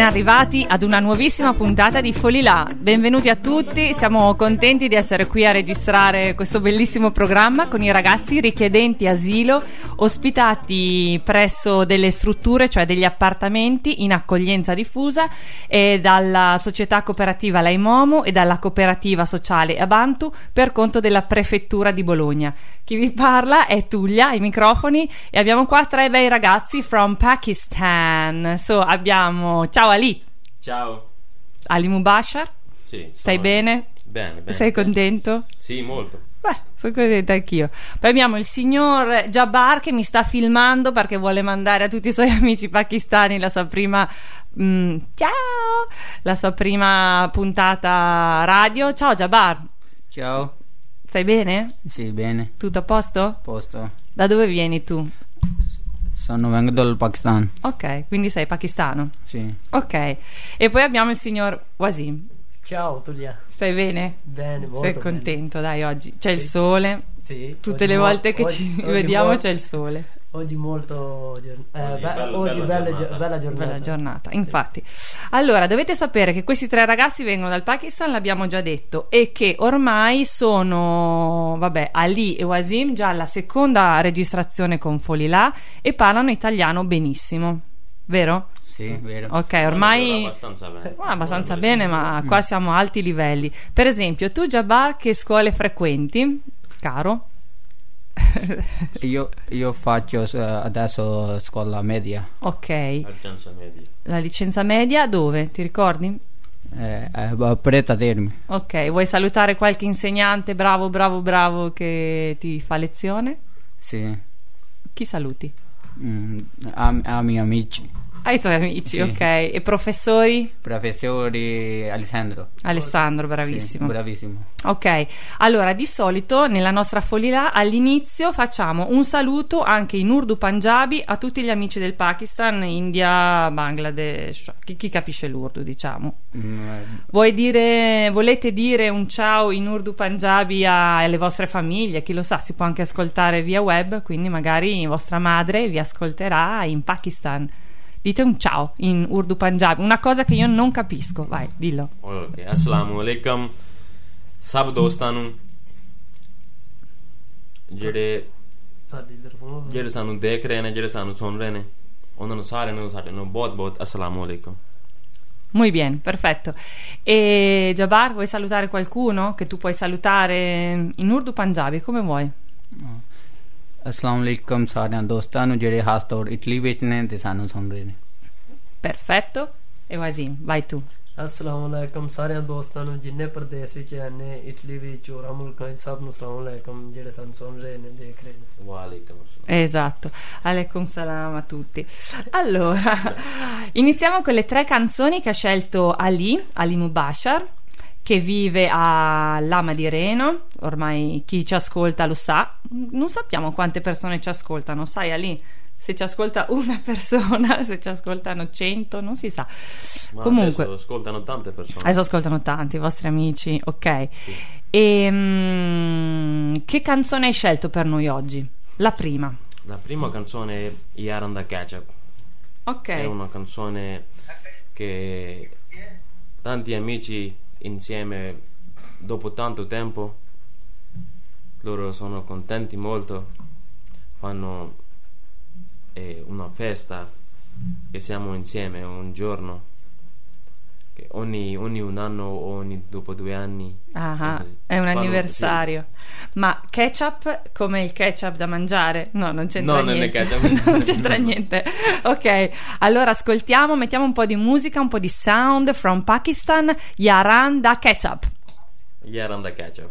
Ben arrivati ad una nuovissima puntata di Folilà. Benvenuti a tutti, siamo contenti di essere qui a registrare questo bellissimo programma con i ragazzi richiedenti asilo ospitati presso delle strutture, cioè degli appartamenti in accoglienza diffusa e dalla società cooperativa Laimomo e dalla cooperativa sociale Abantu per conto della prefettura di Bologna. Chi vi parla è Tullia ai microfoni e abbiamo qua tre bei ragazzi from Pakistan. So, abbiamo Ciao Ali. Ciao. Ali Mubashar. Sì, Stai bene? Bene, bene. Sei contento? Sì, molto. Sono contenta anch'io. Poi abbiamo il signor Jabbar che mi sta filmando perché vuole mandare a tutti i suoi amici pakistani la sua prima. mm, ciao! La sua prima puntata radio. Ciao Jabbar, Ciao, stai bene? sì, bene, Tutto a posto? posto. Da dove vieni tu? Sono vengo dal Pakistan. Ok, quindi sei pakistano. Sì, Ok, e poi abbiamo il signor Wasim. Ciao Tulia, Stai bene? bene, molto sei bene. contento, dai, oggi c'è il Sì. sole. Sì, Tutte oggi le mo- volte che oggi- ci oggi vediamo mo- c'è il sole. Oggi molto giorn- eh, Oggi be- bello- oggi bella bella, giornata. gio- bella giornata. Bella giornata, infatti. Allora, dovete sapere che questi tre ragazzi vengono dal Pakistan, l'abbiamo già detto, e che ormai sono, vabbè, Ali e Wasim già alla seconda registrazione con Folilà e parlano italiano benissimo. Vero? Sì, vero. Ok, ormai abbastanza bene. Ah, abbastanza bene, ma qua siamo a alti livelli. Per esempio, tu Jabbar che scuole frequenti? Caro? Io, io faccio eh, adesso scuola media. Ok. Argenza media. La licenza media dove? Ti ricordi? Eh, eh, Preta Termi. Ok, vuoi salutare qualche insegnante bravo, bravo, bravo che ti fa lezione? Sì, Chi saluti? mm, a, a miei amici, Ai tuoi amici, Sì. ok. E professori? professori Alessandro. Alessandro, Sì, bravissimo. bravissimo. Ok, allora di solito nella nostra follia all'inizio facciamo un saluto anche in urdu punjabi a tutti gli amici del Pakistan, India, Bangladesh, chi, chi capisce l'urdu diciamo. Mm, eh, Vuoi dire, volete dire un ciao in urdu punjabi a- alle vostre famiglie? Chi lo sa, si può anche ascoltare via web, quindi magari vostra madre vi ascolterà in Pakistan Dite un ciao in urdu punjabi, una cosa che io non capisco, vai, dillo. Ok, assalamu alaikum ਸਭ ਦੋਸਤਾਂ ਨੂੰ ਜਿਹੜੇ ਸਾਡੀ ਤਰਫੋਂ ਜਿਹੜੇ ਸਾਨੂੰ ਦੇਖ ਰਹੇ ਨੇ ਜਿਹੜੇ ਸਾਨੂੰ ਸੁਣ ਰਹੇ ਨੇ ਉਹਨਾਂ ਨੂੰ ਸਾਰਿਆਂ ਨੂੰ ਸਾਡੇ ਨੂੰ ਬਹੁਤ ਬਹੁਤ ਅਸਲਾਮੁ ਅਲੈਕੁਮ Muy bien, perfetto. E Jabbar, vuoi salutare qualcuno che tu puoi salutare in urdu punjabi, come vuoi? ਅਸਲਾਮ ਅਲੈਕਮ ਸਾਰਿਆਂ ਦੋਸਤਾਂ ਨੂੰ ਜਿਹੜੇ ਖਾਸ ਤੌਰ ਇਟਲੀ ਵਿੱਚ ਨੇ ਤੇ ਸਾਨੂੰ ਸੁਣ ਰਹੇ ਨੇ Perfetto. E Wasim, vai tu. ਅਸਲਾਮ ਅਲੈਕਮ ਸਾਰਿਆਂ ਦੋਸਤਾਂ ਨੂੰ ਜਿੰਨੇ ਪ੍ਰਦੇਸ਼ ਵਿੱਚ ਨੇ ਇਟਲੀ ਵਿੱਚ ਹੋਰਾਂ ਮੁਲਕਾਂ ਵਿੱਚ ਸਭ ਨੂੰ ਅਸਲਾਮ ਅਲੈਕਮ ਜਿਹੜੇ ਸਾਨੂੰ ਸੁਣ ਰਹੇ ਨੇ ਦੇਖ ਰਹੇ ਨੇ ਵਾਲੇਕਮ ਅਸਲਾਮ Esatto. Aleikum salam a tutti. Allora, iniziamo con le tre canzoni che ha scelto Ali, Ali Mubashar, che vive a Lama di Reno. Ormai chi ci ascolta lo sa. Non sappiamo quante persone ci ascoltano, sai Ali? Se ci ascolta una persona, se ci ascoltano cento, non si sa. Ma Comunque, adesso ascoltano tante persone adesso ascoltano tanti i vostri amici, ok. Sì. E mm, che canzone hai scelto per noi oggi? La prima. la prima canzone è Yaran da Ketchup Ok. è una canzone che tanti amici insieme dopo tanto tempo. Loro sono contenti molto fanno eh, una festa che siamo insieme un giorno che ogni, ogni un anno o ogni dopo due anni Ah, eh, è un anniversario. Ma ketchup come il ketchup da mangiare? No, non c'entra No, non niente. ketchup. non c'entra niente. Ok, allora ascoltiamo, mettiamo un po' di musica, un po' di sound from Pakistan, Yaran da ketchup. sì. Yaran da Ketchup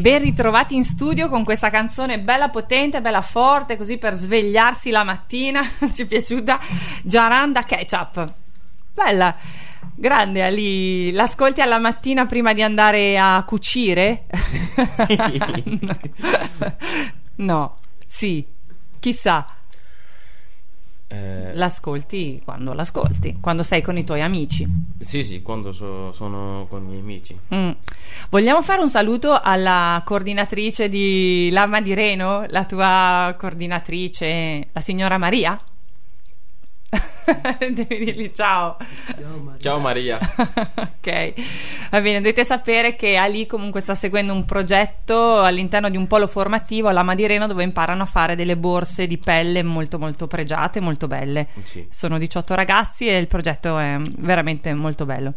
E ben ritrovati in studio con questa canzone bella potente, bella forte, così per svegliarsi la mattina. Ci è piaciuta? Giaranda Ketchup. Bella. Grande Ali, l'ascolti alla mattina prima di andare a cucire? no, sì, chissà. Eh, L'ascolti quando l'ascolti, quando sei con i tuoi amici. sì, sì, quando so- sono con i miei amici. Mm. Vogliamo fare un saluto alla coordinatrice di Lama di Reno, la tua coordinatrice, la signora Maria? Devi dirgli ciao. Ciao, Maria. Ciao Maria. ok, va bene. Dovete sapere che Ali comunque sta seguendo un progetto all'interno di un polo formativo a Lama di Reno dove imparano a fare delle borse di pelle molto molto pregiate, molto belle. Sì. Sono 18 ragazzi e il progetto è veramente molto bello.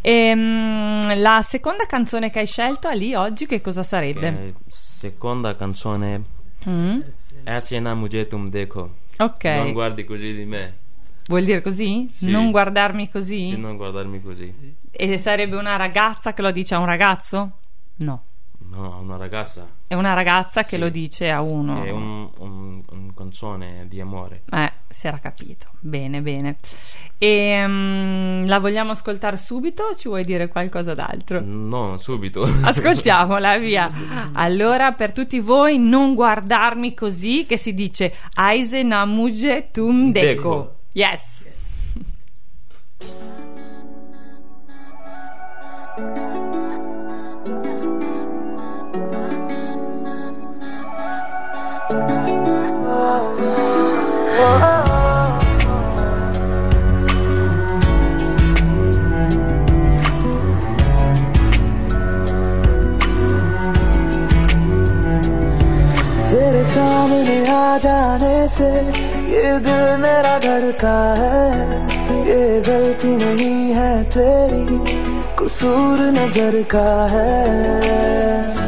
Ehm, la seconda canzone che hai scelto Ali oggi che cosa sarebbe? Eh, seconda canzone Mm? Asyana Mujhe Tum Dekho. Ok, Non guardi così di me. vuol dire così? Sì. Non guardarmi così? Sì, non guardarmi così. E sarebbe una ragazza che lo dice a un ragazzo? No. No, una ragazza. È una ragazza che Sì. lo dice a uno. È un, un, un canzone di amore. Eh, si era capito. Bene, bene. E mm, la vogliamo ascoltare subito o ci vuoi dire qualcosa d'altro? No, subito. Ascoltiamola, via. Allora, per tutti voi, non guardarmi così, che si dice Aise Tum Deko. Deko. Yes. तेरे सामने आ जाने से ये दिल मेरा धड़का है। ये गलती नहीं है तेरी, कसूर नज़र का है।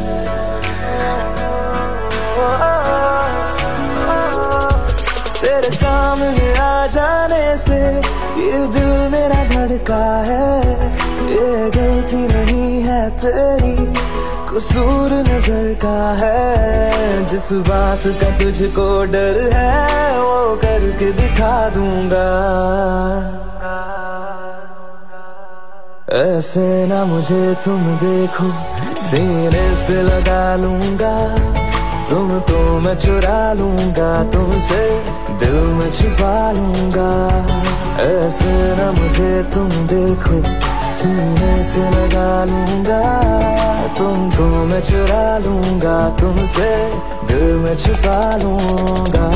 तेरे सामने आ जाने से ये दिल मेरा धड़का है। ये गलती नहीं है तेरी, कसूर नज़र का है। जिस बात का तुझको डर है, वो करके दिखा दूँगा। ऐसे ना मुझे तुम देखो, सीने से लगा लूँगा। तुमको मैं चुरा लूँगा, तुमसे दिल में छुपा लूँगा। ऐसे न मुझे तुम देखो, सीने से लगा लूँगा। तुमको मैं चुरा लूँगा, तुमसे दिल में छुपा लूँगा।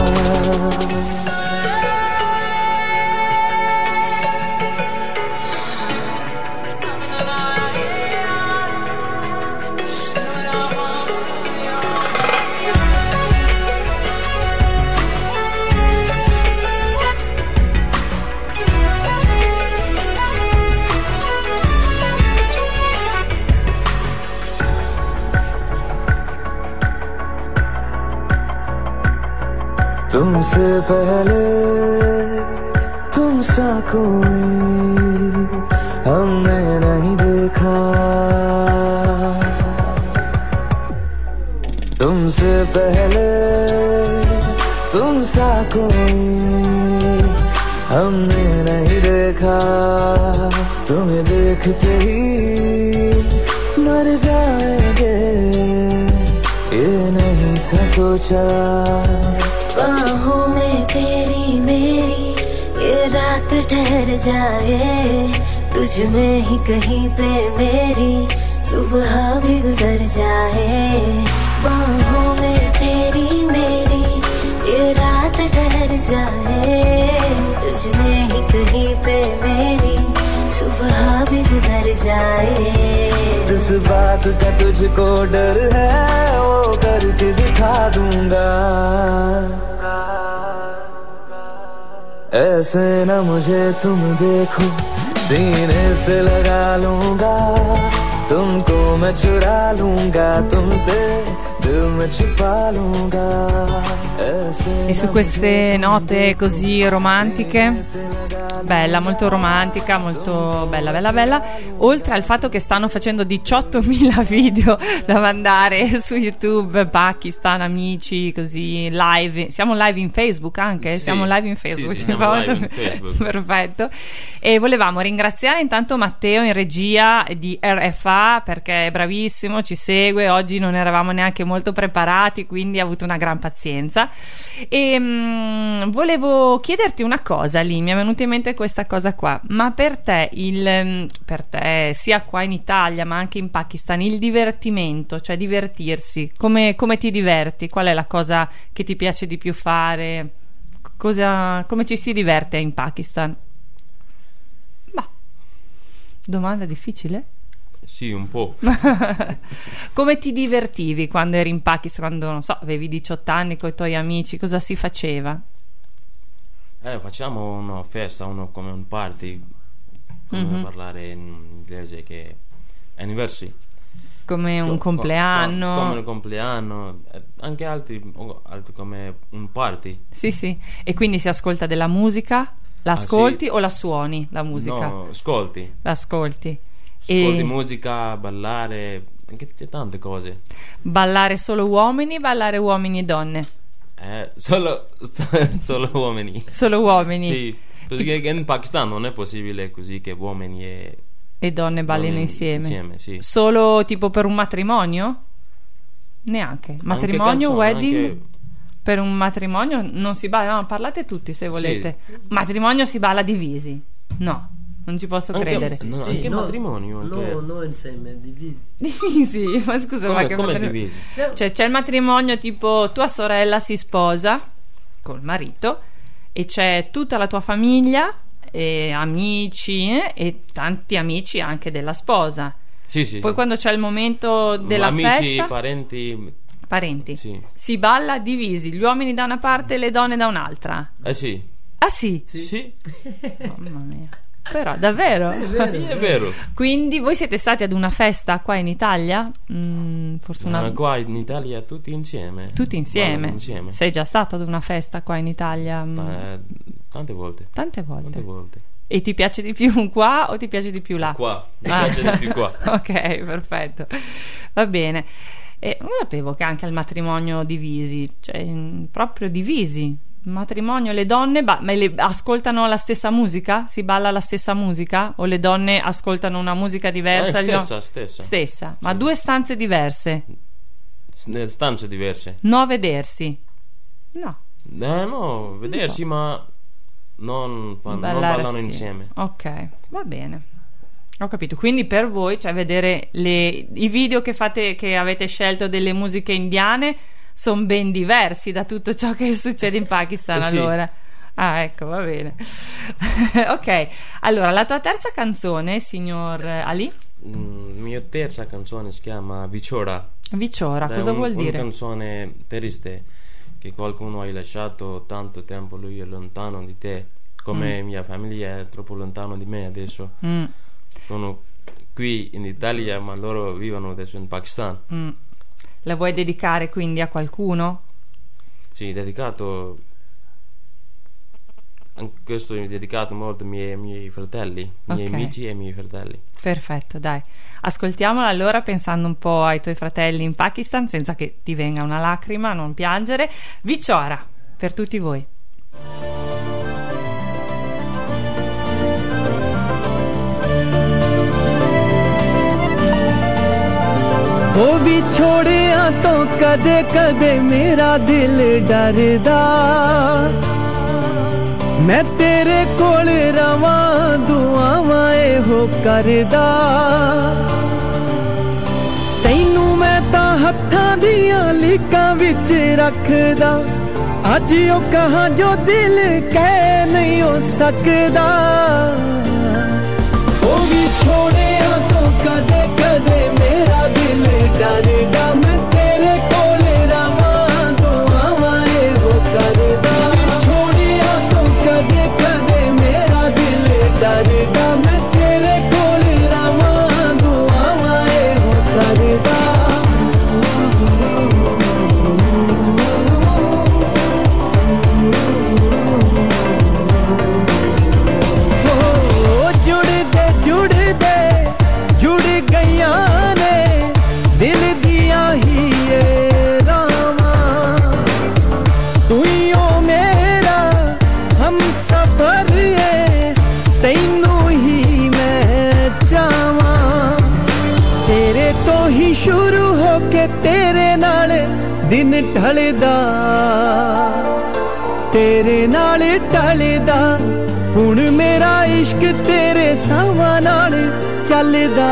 तुमसे पहले तुम सा कोई हमने नहीं देखा। तुमसे पहले तुम सा कोई हमने नहीं देखा। तुम्हें देखते ही मर जाएँगे। ये नहीं था सोचा। तेरी मेरी, ये रात ठहर जाए। तुझ में ही कहीं पे मेरी, सुबह भी गुजर जाए। बाहों में तेरी मेरी, ये रात ठहर जाए। तुझ में ही कहीं पे मेरी, सुबह भी गुजर जाए। जिस बात का तुझको डर है, वो करके दिखा दूँगा। ऐसे न मुझे तुम देखो सीने से लगा लूंगा तुमको मैं चुरा लूंगा तुमसे दिल में छुपा लूंगा ऐसे E su queste note così romantiche, Bella, molto romantica, molto bella, bella, bella, oltre al fatto che stanno facendo 18.000 video da mandare su YouTube, Pakistan, amici, così, live, siamo live in Facebook anche? Sì. siamo live in Sì, Facebook, sì, siamo live in Facebook. perfetto. E volevamo ringraziare intanto Matteo in regia di RFA perché è bravissimo, ci segue, oggi non eravamo neanche molto preparati, quindi ha avuto una gran pazienza. E mm, volevo chiederti una cosa lì, mi è venuta in mente questa cosa qua, ma per te, il, mm, per te sia qua in Italia ma anche in Pakistan, il divertimento, cioè divertirsi, come, come ti diverti? Qual è la cosa che ti piace di più fare? Cosa, come ci si diverte in Pakistan? Ma, domanda difficile? Sì, un po'. Come ti divertivi quando eri in Pakistan, quando non so, avevi 18 anni con i tuoi amici, cosa si faceva? Eh, facciamo una festa, uno come un party, come Mhm. parlare in inglese che anniversary. Come un Co- co- compleanno? co- come il compleanno, eh, anche altri, altri come un party. Sì, sì. E quindi si ascolta della musica? L'ascolti Ah, sì. o la suoni la musica? No, ascolti. L'ascolti. Ascolti E musica, ballare, anche c'è tante cose. ballare solo uomini, ballare uomini e donne? Eh, solo, solo uomini. Solo uomini Sì, perché in Pakistan non è possibile così che uomini e e donne ballino insieme. insieme, sì. Solo tipo per un matrimonio? Neanche. Matrimonio, canzoni, wedding? anche- Per un matrimonio non si balla, no, parlate tutti se volete. Matrimonio si balla divisi. No, non ci posso Anche- credere. No, anche matrimonio, anche- No, no insieme, divisi. Divisi, ma scusa, Come- ma che come matrimonio- divisi? Cioè, c'è il matrimonio tipo tua sorella si sposa col marito e c'è tutta la tua famiglia, e amici eh, e tanti amici anche della sposa. Sì, sì. Poi sì. quando c'è il momento della Amici, festa, parenti, parenti, sì. si balla divisi, gli uomini da una parte e le donne da un'altra. Eh sì. Ah sì? Sì, Mamma mia. Però, davvero? sì, è vero. Quindi voi siete stati ad una festa qua in Italia? Mm, forse una... Ma qua in Italia tutti insieme. Tutti insieme. Insieme. Sei già stato ad una festa qua in Italia? mm, Eh, tante volte. Tante volte. Tante volte. E ti piace di più qua o ti piace di più là? Qua. Mi Ah. piace di più qua. ok, perfetto. Va bene. E non sapevo che anche al matrimonio divisi, cioè mm, proprio divisi. Matrimonio, le donne ba- ma le- ascoltano la stessa musica? Si balla la stessa musica? O le donne ascoltano una musica diversa? Eh, Gli uom- stessa, stessa. Stessa, ma Sì. due stanze diverse. S- stanze diverse. No a vedersi. No. Eh, no, vedersi, ma non, non ballano insieme. Ok, va bene. Ho capito. Quindi per voi, cioè vedere le- i video che fate, che avete scelto delle musiche indiane, sono ben diversi da tutto ciò che succede in Pakistan. Eh sì. Allora, ah, ecco, va bene. ok, allora la tua terza canzone, signor Ali, Mm, mia terza canzone si chiama. Viciora, È cosa un- vuol dire? Una canzone triste che qualcuno hai lasciato tanto tempo, lui è lontano di te. Come mia famiglia è troppo lontano di me adesso. Mm, Sono qui in Italia, ma loro vivono adesso in Pakistan. La vuoi dedicare quindi a qualcuno? Sì, dedicato. Anche questo è dedicato molto ai miei, miei fratelli, ai miei amici e ai miei fratelli. Perfetto, dai. Ascoltiamola allora pensando un po' ai tuoi fratelli in Pakistan, senza che ti venga una lacrima, non piangere. Viciora, per tutti voi. ਉਹ ਵੀ ਛੋੜਿਆਂ ਤੋਂ ਕਦੇ ਕਦੇ ਮੇਰਾ ਦਿਲ ਡਰਦਾ ਮੈਂ ਤੇਰੇ ਕੋਲ ਰਵਾਂ ਦੁਆਵਾਂ ਇਹੋ ਕਰਦਾ ਤੈਨੂੰ ਮੈਂ ਤਾਂ ਹੱਥਾਂ ਦੀਆਂ ਲੀਕਾਂ ਵਿੱਚ ਰੱਖਦਾ ਅੱਜ ਉਹ ਕਹਾਂ ਜੋ ਦਿਲ ਕਹਿ ਨਹੀਂ ਹੋ ਸਕਦਾ ਉਹ ਵੀ ਛੋੜਿਆ ਢਲਦਾ ਤੇਰੇ ਨਾਲ ਢਲਦਾ ਹੁਣ ਮੇਰਾ ਇਸ਼ਕ ਤੇਰੇ ਸਾਵਾਂ ਨਾਲ ਚੱਲਦਾ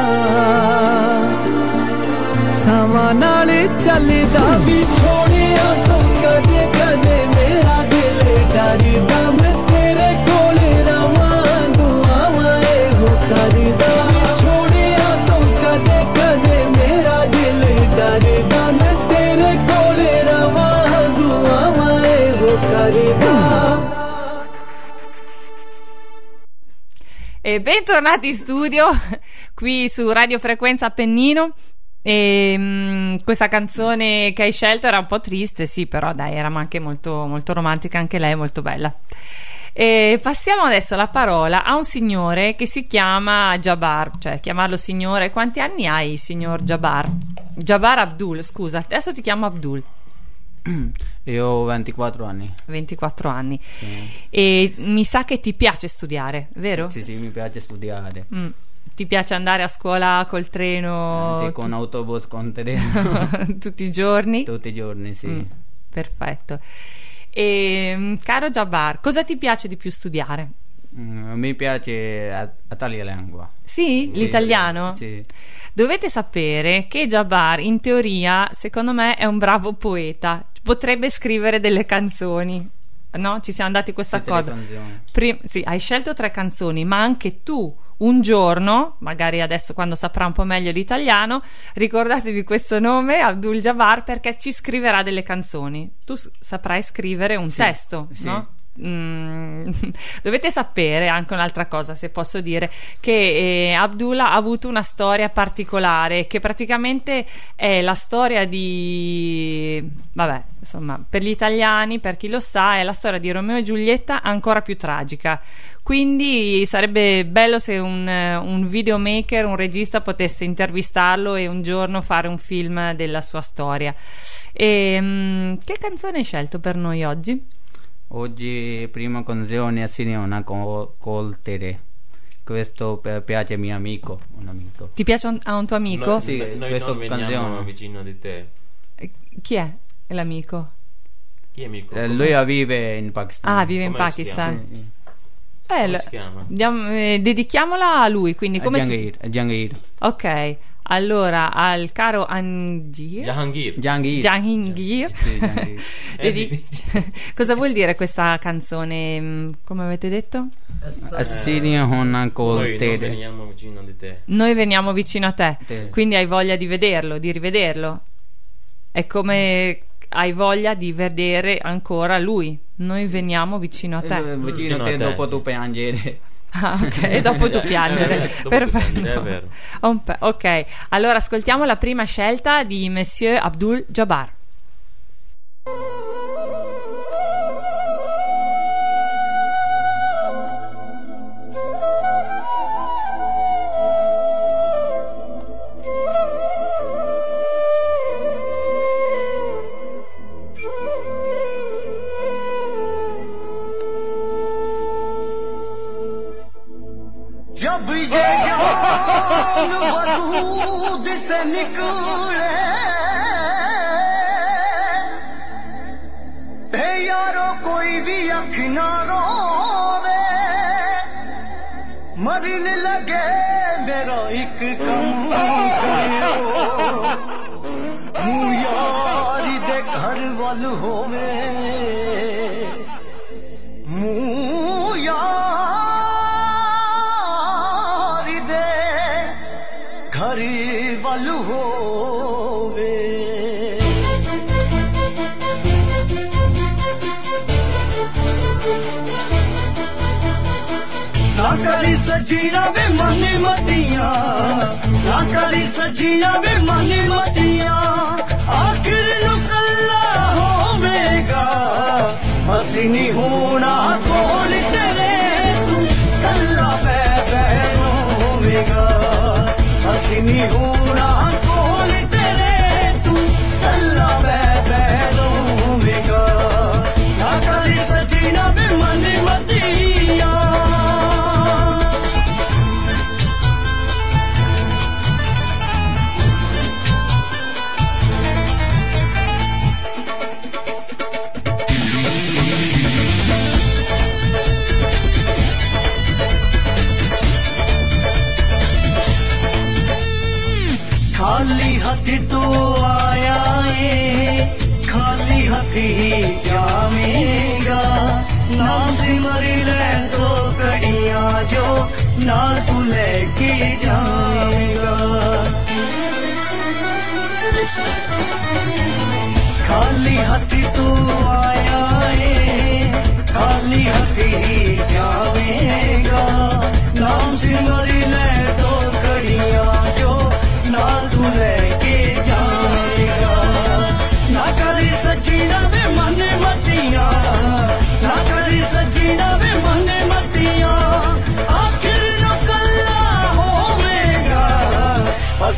ਸਾਵਾਂ ਨਾਲ ਚੱਲਦਾ ਵੀ ਛੋੜਿਆ ਤੋਂ ਕਦੇ ਕਦੇ ਮੇਰਾ ਦਿਲ ਡਰਦਾ Bentornati in studio qui su Radio Frequenza Appennino. E, mm, questa canzone che hai scelto era un po' triste, sì, però dai, era anche molto, molto romantica, anche lei molto bella. E passiamo adesso la parola a un signore che si chiama Jabbar, cioè chiamarlo signore. Quanti anni hai, signor Jabbar? Jabbar Abdul, scusa, adesso ti chiamo Abdul. Io ho 24 anni. 24 anni. Sì. E mi sa che ti piace studiare, vero? Sì, sì, mi piace studiare. Mm. Ti piace andare a scuola col treno Sì, con autobus, con treno, tutti i giorni? tutti i giorni, sì. Mm, perfetto. E, mm, caro Jabbar, cosa ti piace di più studiare? Mm, mi piace a- Italia lingua. Sì, Sì, l'italiano? Sì. Dovete sapere che Jabbar, in teoria, secondo me, è un bravo poeta. Potrebbe scrivere delle canzoni. No? Ci siamo dati questo Tutte le accordo. canzoni. Prim- sì, hai scelto tre canzoni, ma anche tu un giorno, magari adesso quando saprà un po' meglio l'italiano, ricordatevi questo nome, Abdul Jabbar, perché ci scriverà delle canzoni. Tu saprai scrivere un Sì, testo, sì. no? Mm, dovete sapere anche un'altra cosa, se posso dire, che eh, Abdullah ha avuto una storia particolare, che praticamente è la storia di, vabbè, insomma, per gli italiani, per chi lo sa, è la storia di Romeo e Giulietta ancora più tragica. Quindi sarebbe bello se un, eh, un videomaker, un regista potesse intervistarlo e un giorno fare un film della sua storia. E, mm, che canzone hai scelto per noi oggi? Oggi prima canzone assieme a una co- col Tere. Questo pi- piace mio amico, un amico. Ti piace un- a un tuo amico? No, Sì, noi questo non veniamo canzone. vicino di te. Eh, Chi è l'amico? Chi è amico? Eh, lui vive in Pakistan. Ah, vive in Come si Pakistan. Sì. Eh, Come l- si chiama? diamo- eh, dedichiamola a lui, quindi come si... Jangir, Jangir. Ok, allora al caro Angir Jahangir. Jahangir. Cosa vuol dire questa canzone? mm, Come avete detto? A col Noi veniamo vicino di te. Noi veniamo vicino a te, quindi hai voglia di vederlo, di rivederlo. È come hai voglia di vedere ancora lui. Noi veniamo vicino a Eh, te. Vicino a a te, dopo tu piangere. Ah, ok, e dopo tu Eh, piangere. dopo tu Perfetto. piangere, è vero. Un pe- ok, allora ascoltiamo la prima scelta di Monsieur Abdul Jabbar. जब ये जान वजूद से निकले ते यारो कोई भी अख ना रोवे मरने लगे मेरा एक कम करियो मुँह यारी दे घर वाल होवे जिया में मन मतिया, आखिर नुकला हसी नहीं होना कोल तेरे तू कला पै पैरों होवेगा। असनी होना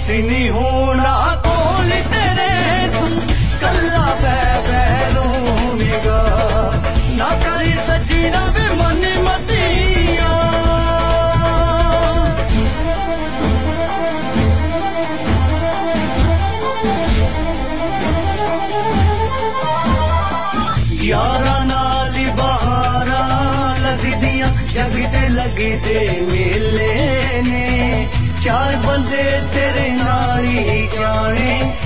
ਅਸੀਂ ਨਹੀਂ ਹੋਣਾ ਕੋਲ ਤੇਰੇ ਤੂੰ। ਕੱਲਾ ਬੈ ਬੈ ਰੋਵੇਂਗਾ। ਨਾ ਕਰੀ ਸੱਜਣਾ ਵੇ ਮਨ ਮਤੀਆਂ। ਯਾਰਾਂ ਨਾਲ ਹੀ ਬਹਾਰਾਂ ਲੱਗਦੀਆਂ, ਜਗ ਤੇ ਲੱਗਦੇ ਮੇਲੇ ਨੇ। ਚਾਰ ਬੰਦੇ ਤੇਰੇ journey.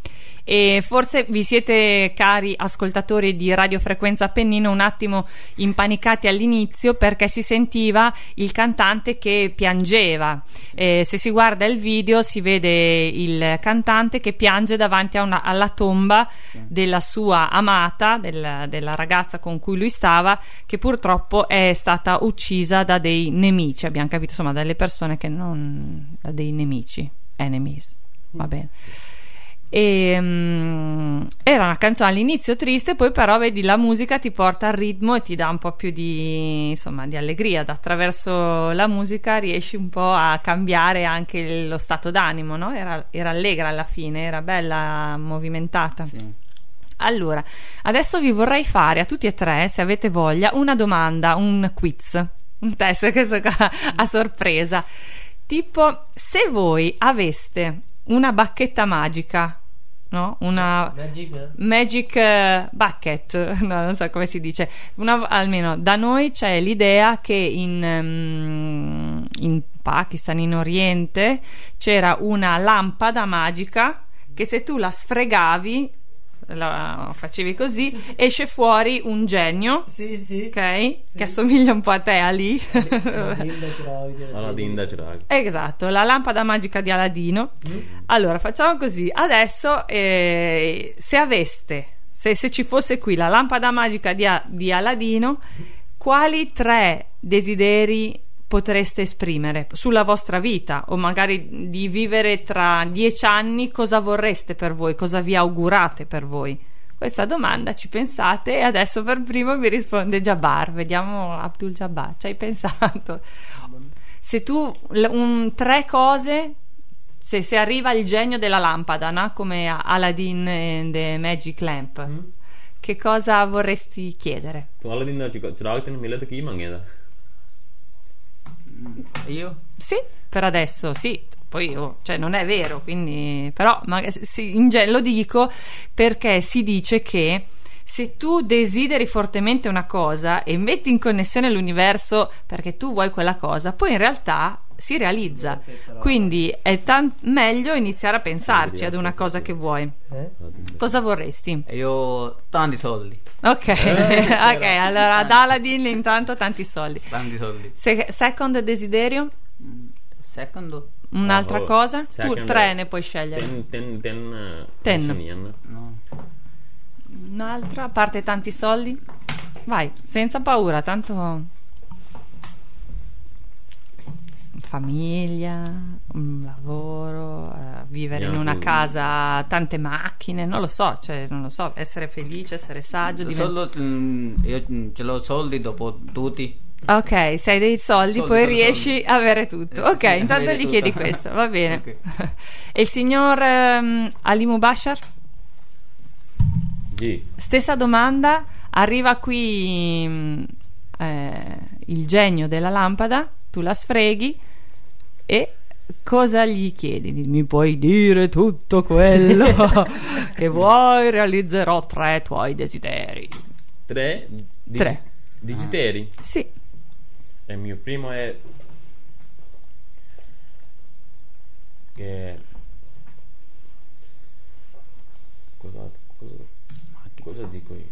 E forse vi siete, cari ascoltatori di radiofrequenza Appennino, un attimo impanicati all'inizio perché si sentiva il cantante che piangeva. Eh, se si guarda il video si vede il cantante che piange davanti una- alla tomba della sua amata, del- della ragazza con cui lui stava, che purtroppo è stata uccisa da dei nemici. Abbiamo capito, insomma, dalle persone che non. da dei nemici, enemies. Va bene. E, mm, era una canzone all'inizio triste, poi però vedi la musica ti porta al ritmo e ti dà un po' più di, insomma, di allegria. Attraverso la musica riesci un po' a cambiare anche lo stato d'animo, no? Era, era allegra alla fine, era bella, movimentata. Allora, adesso vi vorrei fare a tutti e tre, se avete voglia, una domanda, un quiz, un test a sorpresa. Tipo, se voi aveste una bacchetta magica, no? Una Magic magic eh, bucket, no, non so come si dice. Una- almeno da noi c'è l'idea che in, ehm, in Pakistan, in Oriente, c'era una lampada magica che se tu la sfregavi, la facevi così, esce fuori un genio, Sì, sì. ok? Che assomiglia un po' a te, Ali. Aladdin da Chirag. Esatto, la lampada magica di Aladino. Allora, facciamo così. Adesso, eh, se aveste, se, se ci fosse qui la lampada magica di, di Aladino, quali tre desideri potreste esprimere sulla vostra vita o magari di vivere tra dieci anni? Cosa vorreste per voi? Cosa vi augurate per voi? Questa domanda ci pensate e adesso per primo vi risponde Jabbar. Vediamo Abdul Jabbar, ci hai pensato? se tu un- tre cose se, se arriva il genio della lampada no? come Aladdin and the Magic Lamp che cosa vorresti chiedere? Tu Aladdin da Chirag tene mille chi mangiata. Io? sì per adesso sì poi oh, cioè, non è vero quindi però ma, sì, in gen- lo dico perché si dice che se tu desideri fortemente una cosa e metti in connessione l'universo perché tu vuoi quella cosa poi in realtà si realizza quindi è tan- meglio iniziare a pensarci ad una cosa che vuoi Eh? cosa vorresti? Io tanti soldi, ok ok allora ad Aladdin intanto tanti soldi tanti soldi. Se- second desiderio? Secondo, un'altra Oh, cosa? Tu tre ne puoi scegliere. Ten, ten, ten, uh, Ten. Yen. No. Un'altra, a parte tanti soldi? Vai, senza paura, tanto famiglia, un lavoro, eh, vivere in una mm. casa, tante macchine, non lo so, cioè, non lo so, essere felice, essere saggio. divent- Solo mm, io mm, ce l'ho soldi dopo tutti. Ok, se hai dei soldi, Soldi, poi soldi, riesci soldi. a avere tutto. Eh, ok, sì, intanto gli tutto. chiedi questo, va bene. Ok. e il signor ehm, Ali Mubashar? G. Stessa domanda, arriva qui mh, eh, il genio della lampada, tu la sfreghi e cosa gli chiedi? Mi puoi dire tutto quello che vuoi, realizzerò tre tuoi desideri. Tre. Dig- Tre. Digiteri. Sì, E il mio primo è che cosa, cosa, cosa dico io?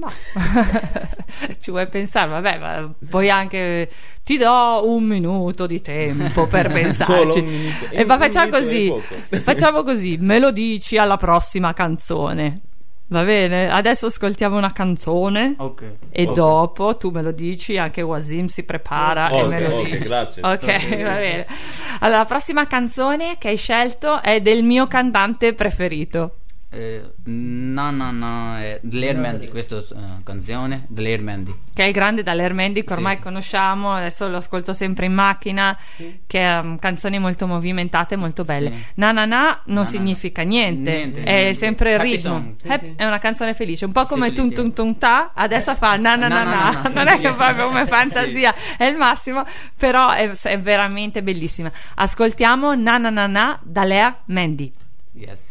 No. ci vuoi pensare? Vabbè, ma puoi anche ti do un minuto di tempo per pensarci. Solo un minuto. E ma facciamo così. Facciamo così, me lo dici alla prossima canzone. Va bene? Adesso ascoltiamo una canzone. Ok. E Ok. dopo tu me lo dici, anche Wasim si prepara e Ok, me lo dici. grazie. Ok. va bene. Allora, la prossima canzone che hai scelto è del mio cantante preferito. Eh, no, no, no, è Dell'Ermendi, questa eh, canzone, Dell'Ermendi. che è il grande Dall'Ermendi che ormai Sì. conosciamo, adesso lo ascolto sempre in macchina, che ha um, canzoni molto movimentate, molto belle. Sì. Na na na non Na significa na. niente, Niente, è niente. sempre il Happy ritmo. song. Sì, Hap- sì. È una canzone felice, un po' come Sì, tum tum tum ta, adesso fa na na na Na, non è che Sì. proprio come fantasia, è il massimo, però è, è veramente bellissima. Ascoltiamo na na na na da Lea Mendy. Yes.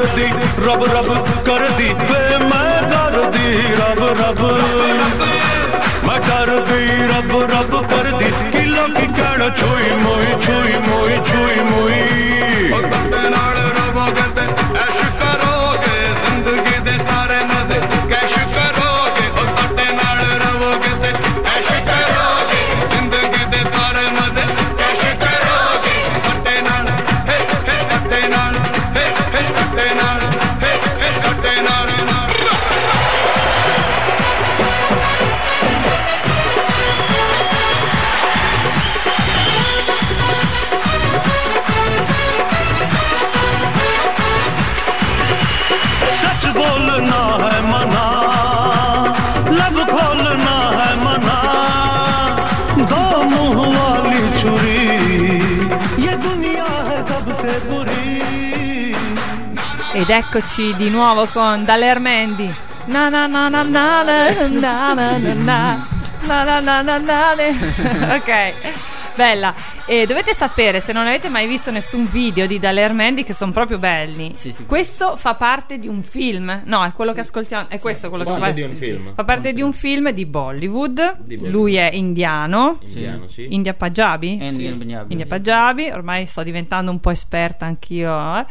डरदी रब रब कर दी बे मैं दी रब रब। मैं डरदी रब रब कर दी कि लोग कण छुई मोई छुई मोई छुई मोई। नाल Ed eccoci di nuovo con Dalermendi. Na na na na na na na na na na na na na na na na. Ok, bella. E dovete sapere, se non avete mai visto nessun video di Dalermendi, che sono proprio belli, Sì, sì. questo fa parte di un film. No, è quello che ascoltiamo. È questo quello che Parte fa. di un film. Fa parte di un film di Bollywood. Di Bollywood. Lui è indiano. Indiano, sì. India Punjabi? Indian Punjabi. India Punjabi, ormai sto diventando un po' esperta anch'io. eh.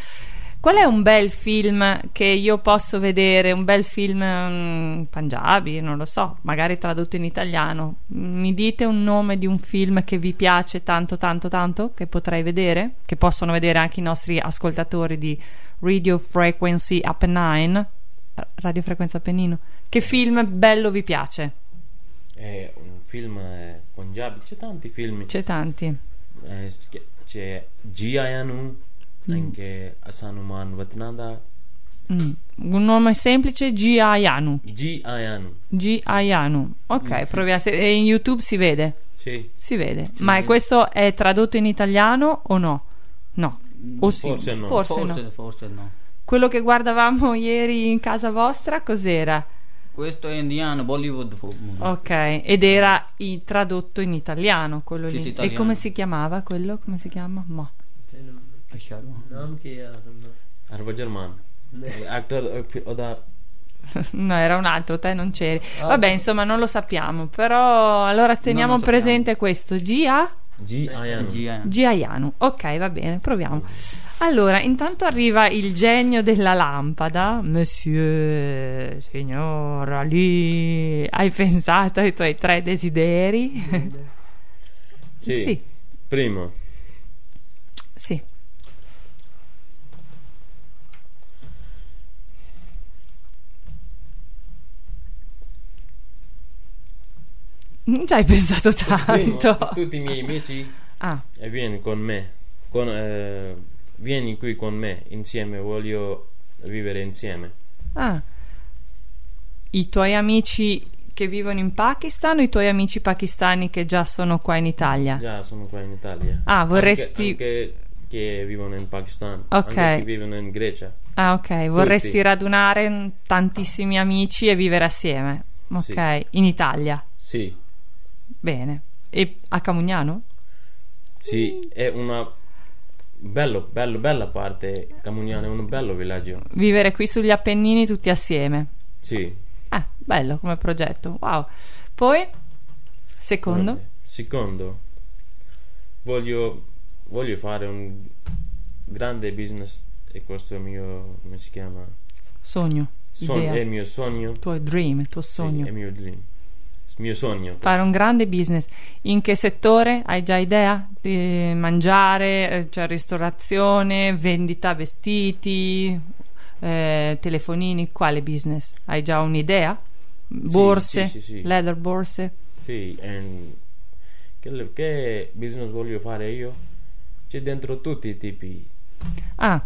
Qual è un bel film che io posso vedere? Un bel film mm, Punjabi, non lo so, magari tradotto in italiano. Mi dite un nome di un film che vi piace tanto, tanto, tanto, che potrei vedere? Che possono vedere anche i nostri ascoltatori di Radio Frequency Apennine. Radio Frequenza Appennino. Che film bello vi piace? È un film eh, Punjabi, c'è tanti film. C'è tanti. Eh, c'è Giayanu, anche Asanuman Vatnada. Mm. Un nome semplice, G. Ayanu. Giayanu. G. Ayanu. Ok, proviamo. a se- E in YouTube si vede? Sì, Si vede. Ma è- questo è tradotto in italiano o no? No. O sì? Forse no. Forse, Forse, no. forse no. Quello che guardavamo ieri in casa vostra, cos'era? Questo è indiano, Bollywood. fu- Ok, ed era tradotto in italiano quello Sì, lì. sì, E italiano. come si chiamava quello? Come si chiama? Mo. अच्छा, नाम क्या है Harbhajan Actor eh, Oda No, era un altro, te non c'eri. Vabbè, insomma, non lo sappiamo. Però allora teniamo lo sappiamo. presente questo. G.A. Giayanu. Gia- Giaianu. Ok, va bene, proviamo. Allora, intanto arriva il genio della lampada. Monsieur, signora, lì hai pensato ai tuoi tre desideri? Sì. Sì. Primo, Sì. Non ci hai pensato primo, tanto. tutti i miei amici Ah, e vieni con me. Con, eh, vieni qui con me insieme, voglio vivere insieme. ah. I tuoi amici che vivono in Pakistan o i tuoi amici pakistani che già sono qua in Italia? Già sono qua in Italia. Ah, vorresti- Anche, anche che vivono in Pakistan. Ok. Che vivono in Grecia. Ah, ok. Vorresti Tutti. radunare tantissimi amici e vivere assieme. Ok, Sì. in Italia. Sì. Bene. E a Camugnano? Sì, è una bello, bello, bella parte. Camugnano è un bello villaggio. Vivere qui sugli Appennini tutti assieme. Sì. Ah, bello come progetto. Wow. Poi, secondo, Vabbè. Secondo, voglio, voglio fare un grande business e questo è il mio, come si chiama? sogno, idea, è il mio sogno. il tuo dream, il tuo Sì, sogno. è il mio dream. Il mio sogno. Fare un grande business. In che settore? Hai già idea? Di mangiare, eh, cioè ristorazione, vendita vestiti, eh, telefonini, quale business? Hai già un'idea? Borse, sì, sì, sì. leather borse? Sì, e che, che business voglio fare io? C'è dentro tutti i tipi. Ah,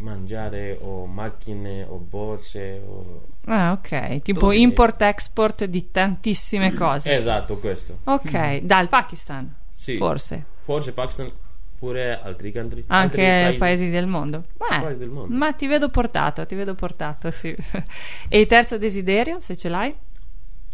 Mangiare o macchine o borse o... ah, ok. Tipo Dove- import-export di tantissime cose. Esatto, questo. Ok, dal Pakistan, Sì. forse. Forse Pakistan pure altri country. Anche altri paesi. del mondo. Beh, Paesi del mondo. Ma ti vedo portato, ti vedo portato, sì. e il terzo desiderio, se ce l'hai?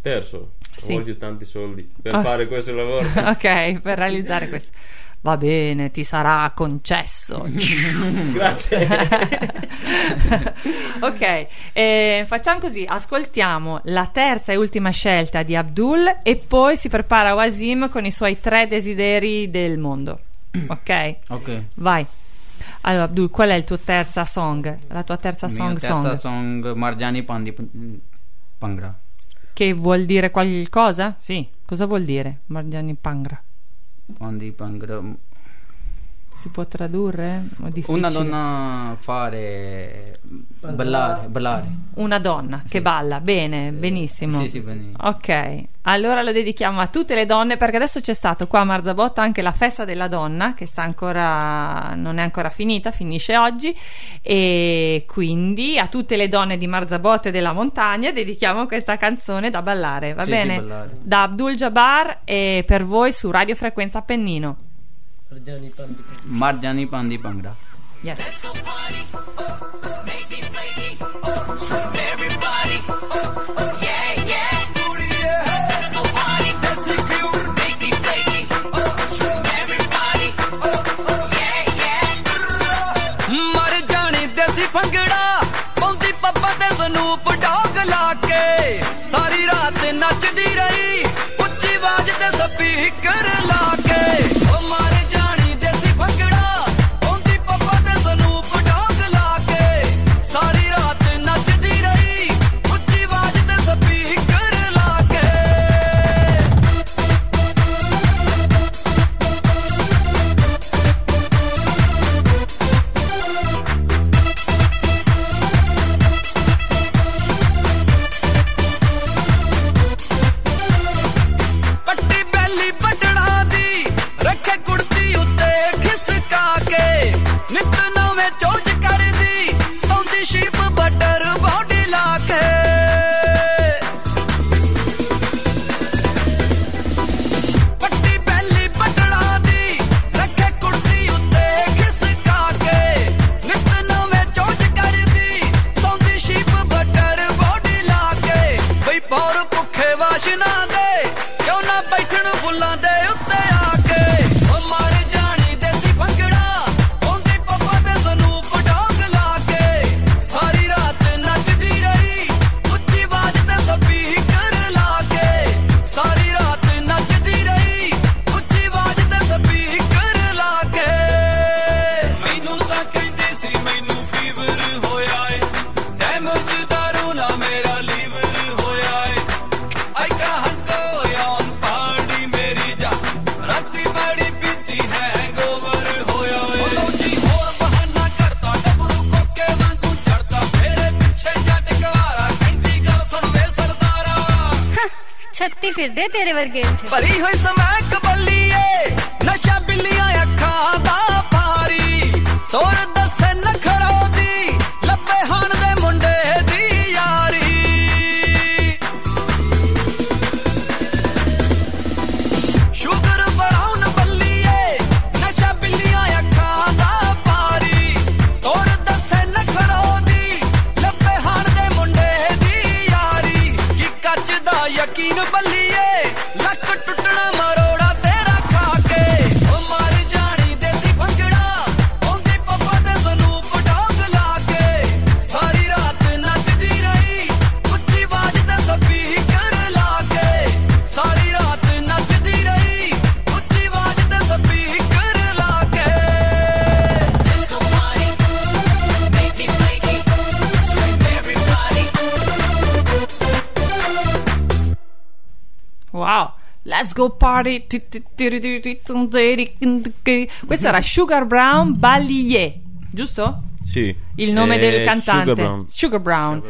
Terzo, Sì. voglio tanti soldi per Ah. fare questo lavoro. ok, per realizzare questo. Va bene, ti sarà concesso. Grazie. ok, eh, facciamo così: ascoltiamo la terza e ultima scelta di Abdul e poi si prepara Wasim con i suoi tre desideri del mondo. Ok, Ok. vai. Allora, Abdul, qual è il tuo terza song? La tua terza song terza song? song Marjani Pandi Pangra. Che vuol dire qualcosa? Sì, cosa vuol dire? Margiani Pangra. on the Bangram Si può tradurre? Una donna fare ballare, ballare. Una donna che balla, bene, benissimo. Sì, sì, benissimo. Ok, allora lo dedichiamo a tutte le donne perché adesso c'è stato qua a Marzabotto anche la festa della donna che sta ancora, non è ancora finita, finisce oggi e quindi a tutte le donne di Marzabotto e della montagna dedichiamo questa canzone da ballare, va Sì, bene? sì, ballare. Da Abdul Jabbar e per voi su Radio Frequenza Appennino. ਪੰਦ ਮਰ ਜਾਣੀ ਪਾਉਂਦੀ ਭੰਗੜਾ Yes. ਮਰ ਜਾਣੀ ਦੇਸੀ ਭੰਗੜਾ ਪਾਉਂਦੀ ਪੱਪਾ ਤੇ Snoop dog ਲਾ ਕੇ। ਸਾਰੀ ਰਾਤ ਨੱਚਦੀ party. Questo era Sugar Brown Ballier, giusto? Sì. Il nome Eh, del cantante. Sugar Brown. Sugar Brown.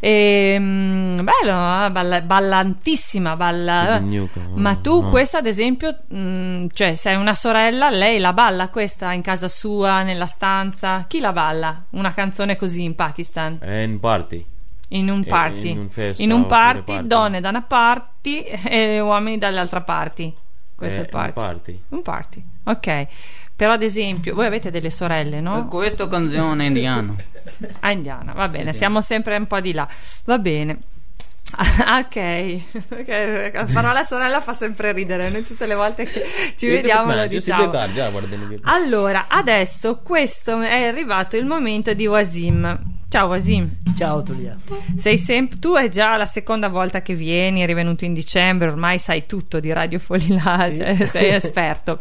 Ehm, bello, eh, balla- ballantissima, balla. Newcomb, Ma tu no. questa ad esempio, mm, cioè sei una sorella, lei la balla questa in casa sua, nella stanza? Chi la balla? Una canzone così in Pakistan? È in party. In un Eh, party, in un festa In un party, party. donne da una party e uomini dall'altra party. Questo è È il party. un party. Un party, ok. Però ad esempio, voi avete delle sorelle, no? questo canzone indiano Ah, indiana, va bene, siamo sempre un po' di là. Va bene. Ah, ok, Ok, la parola sorella fa sempre ridere. Noi tutte le volte che ci vediamo lo diciamo. Allora, adesso questo è arrivato il momento di Wasim. Ciao Wasim. Ciao Tulia. Sei sempre, tu è già la seconda volta che vieni, eri venuto in dicembre, ormai sai tutto di Radio Folilà, Sì. cioè, sei esperto.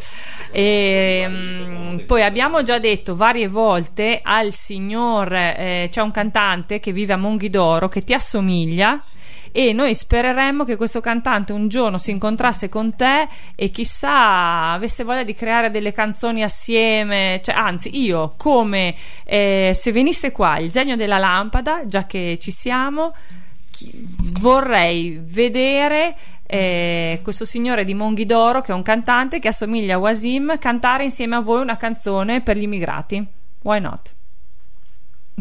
E, mm, poi abbiamo già detto varie volte al signor, eh, c'è un cantante che vive a Monghidoro che ti assomiglia e noi spereremmo che questo cantante un giorno si incontrasse con te e chissà avesse voglia di creare delle canzoni assieme, cioè, anzi io come eh, se venisse qua il genio della lampada, già che ci siamo, chi- vorrei vedere eh, questo signore di Monghidoro che è un cantante che assomiglia a Wasim cantare insieme a voi una canzone per gli immigrati. Why not?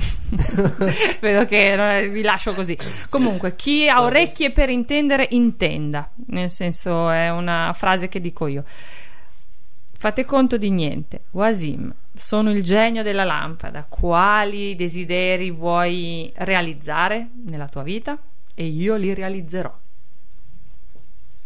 Vedo che non vi lascio così. Comunque, chi ha orecchie per intendere, intenda. Nel senso, è una frase che dico io. Fate conto di niente. Wasim, sono il genio della lampada. Quali desideri vuoi realizzare nella tua vita? E io li realizzerò.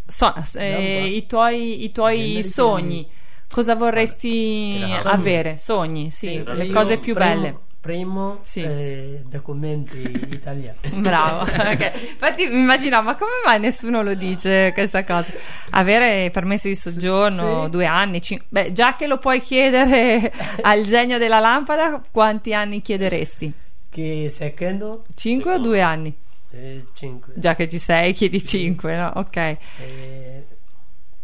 So- eh, I tuoi, i tuoi sogni. Cosa vorresti avere? Sogni, sì, Sì, le cose più primo, belle. Primo Sì. eh, documenti italiani. Bravo, ok. infatti mi immaginavo, ma come mai nessuno lo dice questa cosa? Avere permesso di soggiorno Sì. due anni, cin- beh, già che lo puoi chiedere al genio della lampada, quanti anni chiederesti? Che secondo? Cinque o due anni? Eh, cinque. Già che ci sei, chiedi cinque, no? Ok. Eh,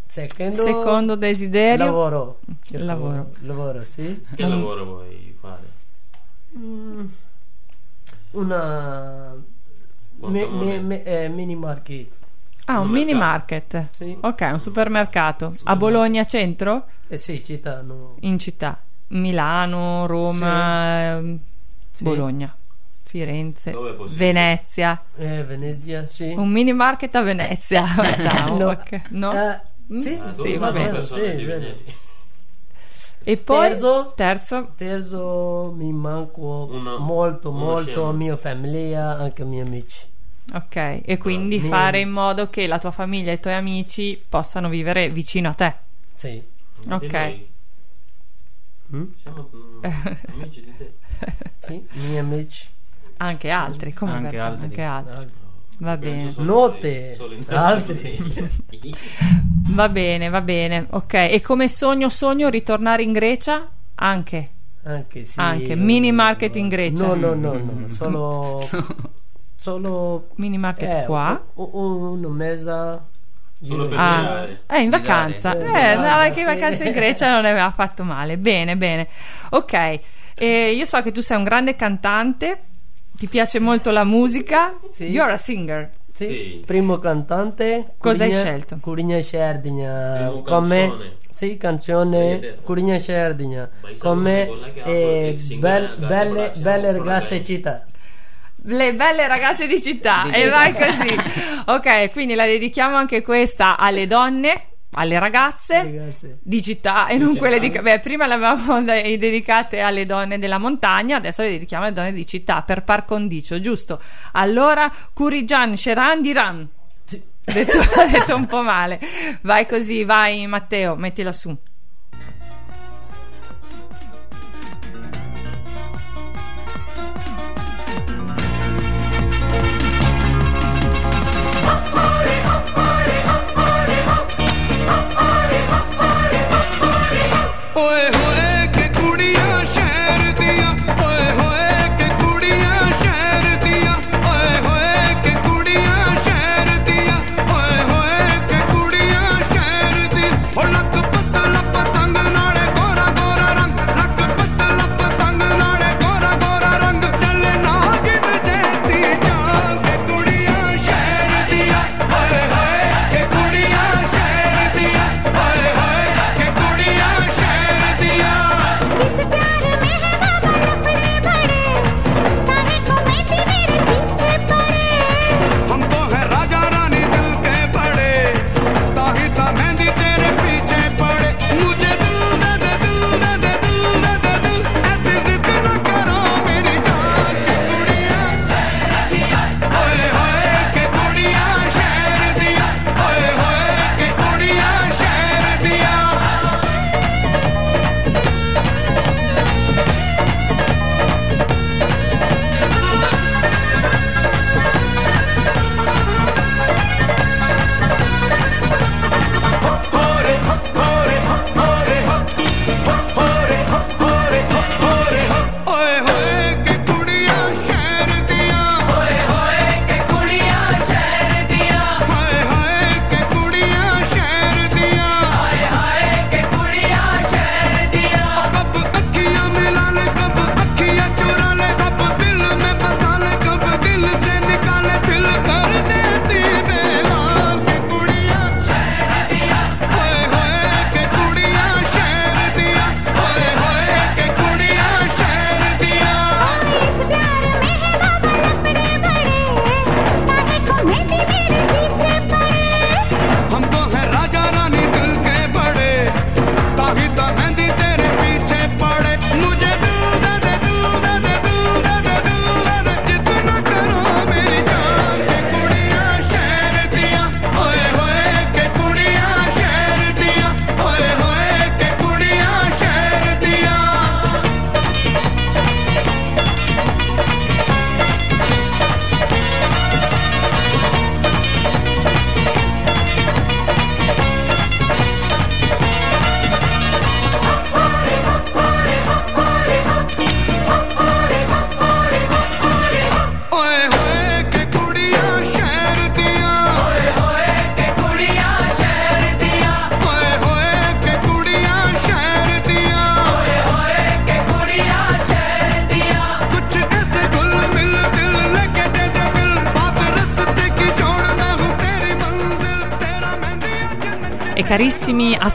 secondo, Secondo desiderio? lavoro. Lavoro. Lavoro, sì. Che lavoro vuoi fare? Mm, una mi- mi- mi- eh, mini market. Ah, un Un mini market. Sì. Ok, un supermercato. A Bologna centro? Eh sì, città, no. In città. Milano, Roma, ehm, Sì. Bologna, Firenze? Venezia. Eh, Venezia, sì. Un mini market a Venezia. Ciao. No. ok. No? Eh, sì, Ah, Sì, va bene. Sì? E poi Terzo? terzo. Terzo, mi manco Uno- molto, molto scemo. mia famiglia, anche i miei amici. Ok, e quindi Niente. fare in modo che la tua famiglia e i tuoi amici possano vivere vicino a te. Sì. Ok. Di noi. Mm? Siamo mm, amici di te. Sì, miei amici. Anche altri, come Anche altri. Anche altri. Va bene. solo Note, altri. Va bene, va bene. Ok, e come sogno sogno ritornare in Grecia? Anche. Anche sì. Anche, mini market in Grecia. No, no, no, no, solo solo Mini market eh, qua. un, un, una mesa Solo per Ah, girare. eh, in vacanza. Girare. Eh, no, Eh, anche in vacanza in Grecia non aveva fatto male. Bene, bene. Ok, eh, io so che tu sei un grande cantante, ti piace molto la musica. Sì. You're a singer. Sì, Sì. primo cantante. Cosa hai Curigna- scelto? Curigna Cerdigna. Come canzone. sì, Hai canzone. Curigna Cerdigna. Come eh, bel- belle, belle ragazze città. Le belle ragazze di città. Di e vai così. ok, quindi la dedichiamo anche questa alle donne, alle ragazze. Ragazze. di città e non quelle di beh prima le avevamo de- dedicate alle donne della montagna adesso le dedichiamo alle donne di città per par condicio giusto? Allora Curigian Sheran Diran detto, detto un po' male. Vai così vai Matteo mettila su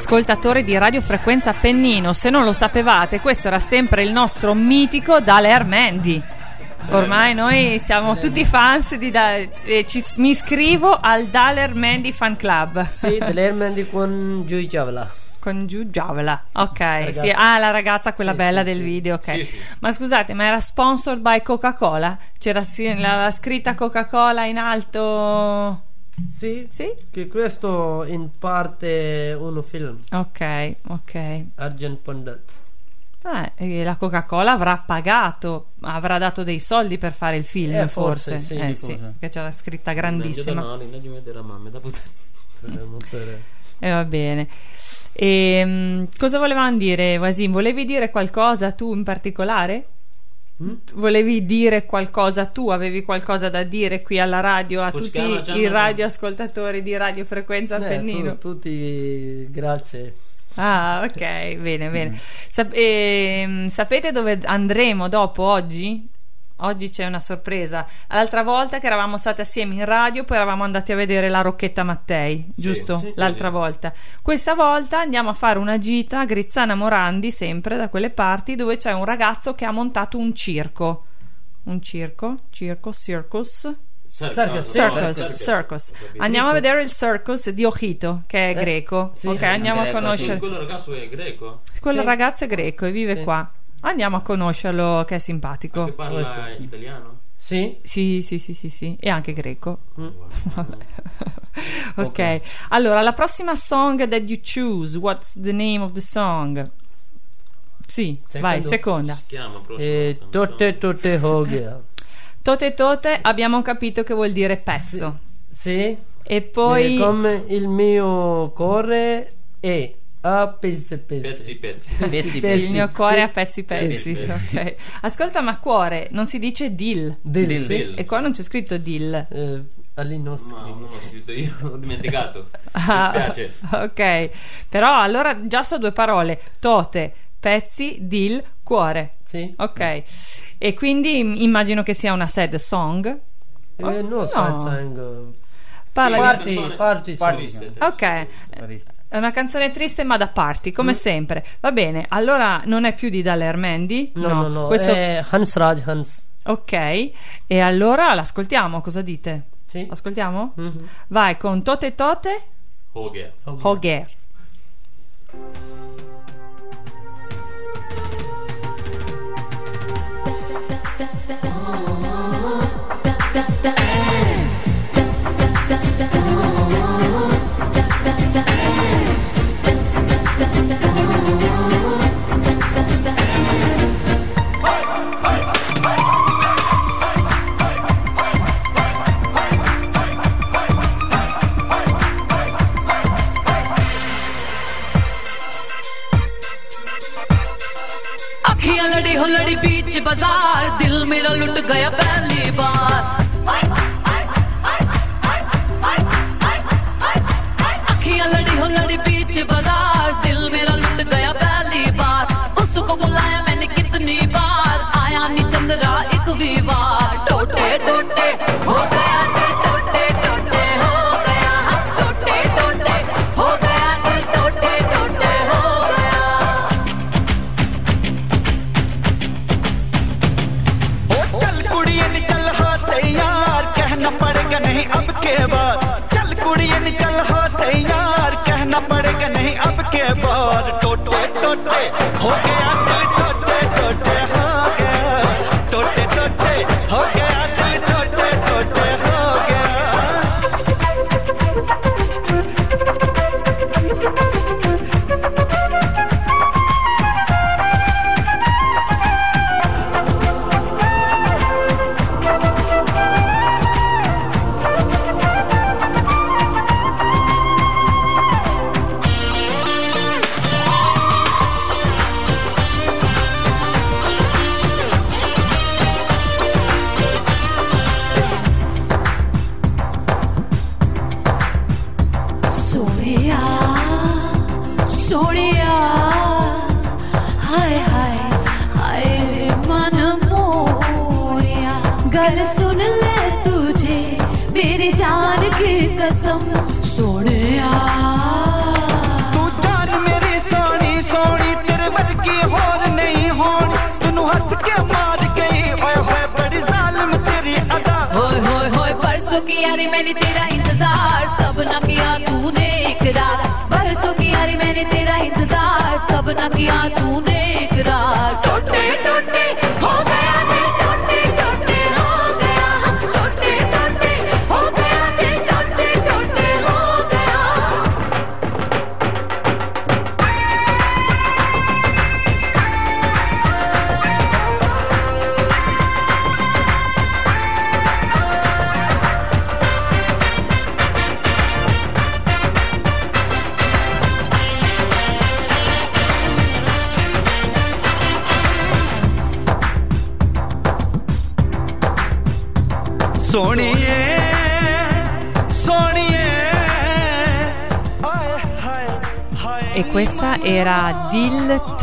ascoltatori di Radio Frequenza Pennino, se non lo sapevate, questo era sempre il nostro mitico Daler Mandy. Ormai noi siamo tutti fans di Da- e ci- mi iscrivo al Daler Mandy Fan Club. Sì, dell'Herman con Giui Chavala. Con Giù Giavola. Ok, sì. Ah, la ragazza quella Sì, bella sì, del sì. video, ok. Sì, sì. Ma scusate, ma era sponsored by Coca-Cola? C'era la, la scritta Coca-Cola in alto? Sì, Sì? che questo in parte uno film, Ok, ok. Arjun Pandit. Eh, e la Coca-Cola avrà pagato, avrà dato dei soldi per fare il film, Eh, forse. forse, sì, Eh, sì, forse. perché c'è la scritta grandissima. E va bene. E, cosa volevamo dire, Wasim? Volevi dire qualcosa tu in particolare? Mm? Volevi dire qualcosa tu? Avevi qualcosa da dire qui alla radio a tutti già i radioascoltatori di Radio Frequenza Eh, Appennino? tu- tutti, grazie. Ah, ok, bene, bene. Sap- ehm, sapete dove andremo dopo oggi? Oggi c'è una sorpresa. L'altra volta che eravamo stati assieme in radio, poi eravamo andati a vedere la Rocchetta Mattei, giusto? sì, L'altra sì. volta. Questa volta andiamo a fare una gita a Grizzana Morandi, sempre da quelle parti, dove c'è un ragazzo che ha montato un circo. Un circo? Circo? Circus? Circus, Circus, circus. Andiamo a vedere il circus di Ojito, che è Eh, greco. sì. ok, andiamo a conoscere. Quello ragazzo è greco Quel Sì. ragazzo è greco e vive Sì. qua. Andiamo a conoscerlo, che è simpatico. che parla italiano. Sì, Sì, sì, sì, sì, sì. E anche greco. Mm. Vabbè. ok, allora la prossima song that you choose, what's the name of the song? Sì, Secondo. vai, seconda. Si chiama prossima e canzone. totte totte ho gaya. Tote tote abbiamo capito che vuol dire pezzo. Sì, E poi eh, come il mio cuore è a pezzi Pezzi, pezzi. Pezzi, il mio cuore a pezzi pezzi. Pezzi, ok. Ascolta, ma cuore non si dice dill. Del, Del- sì. del. E qua non c'è scritto dill. Eh, agli nostri. Ma non l'ho scritto io, ho dimenticato. Mi Ah, spiace. ok, però allora già so due parole: tote, pezzi, dill, cuore. Sì. Ok, e quindi im- immagino che sia una sad song. Eh, Oh, no, sad song. Parla Party, di... canzone party song. triste. Ok, è una canzone triste ma da parti, come mm. sempre. Va bene, allora non è più di Daler No, no, no, no. Questo... è Hans Raj Hans. Ok, e allora l'ascoltiamo, cosa dite? Sì. Ascoltiamo? Mm-hmm. Vai con Tote Tote. Hoger. Hoger. Hoger. da da da बीच बाज़ार दिल मेरा लुट गया पहली बार।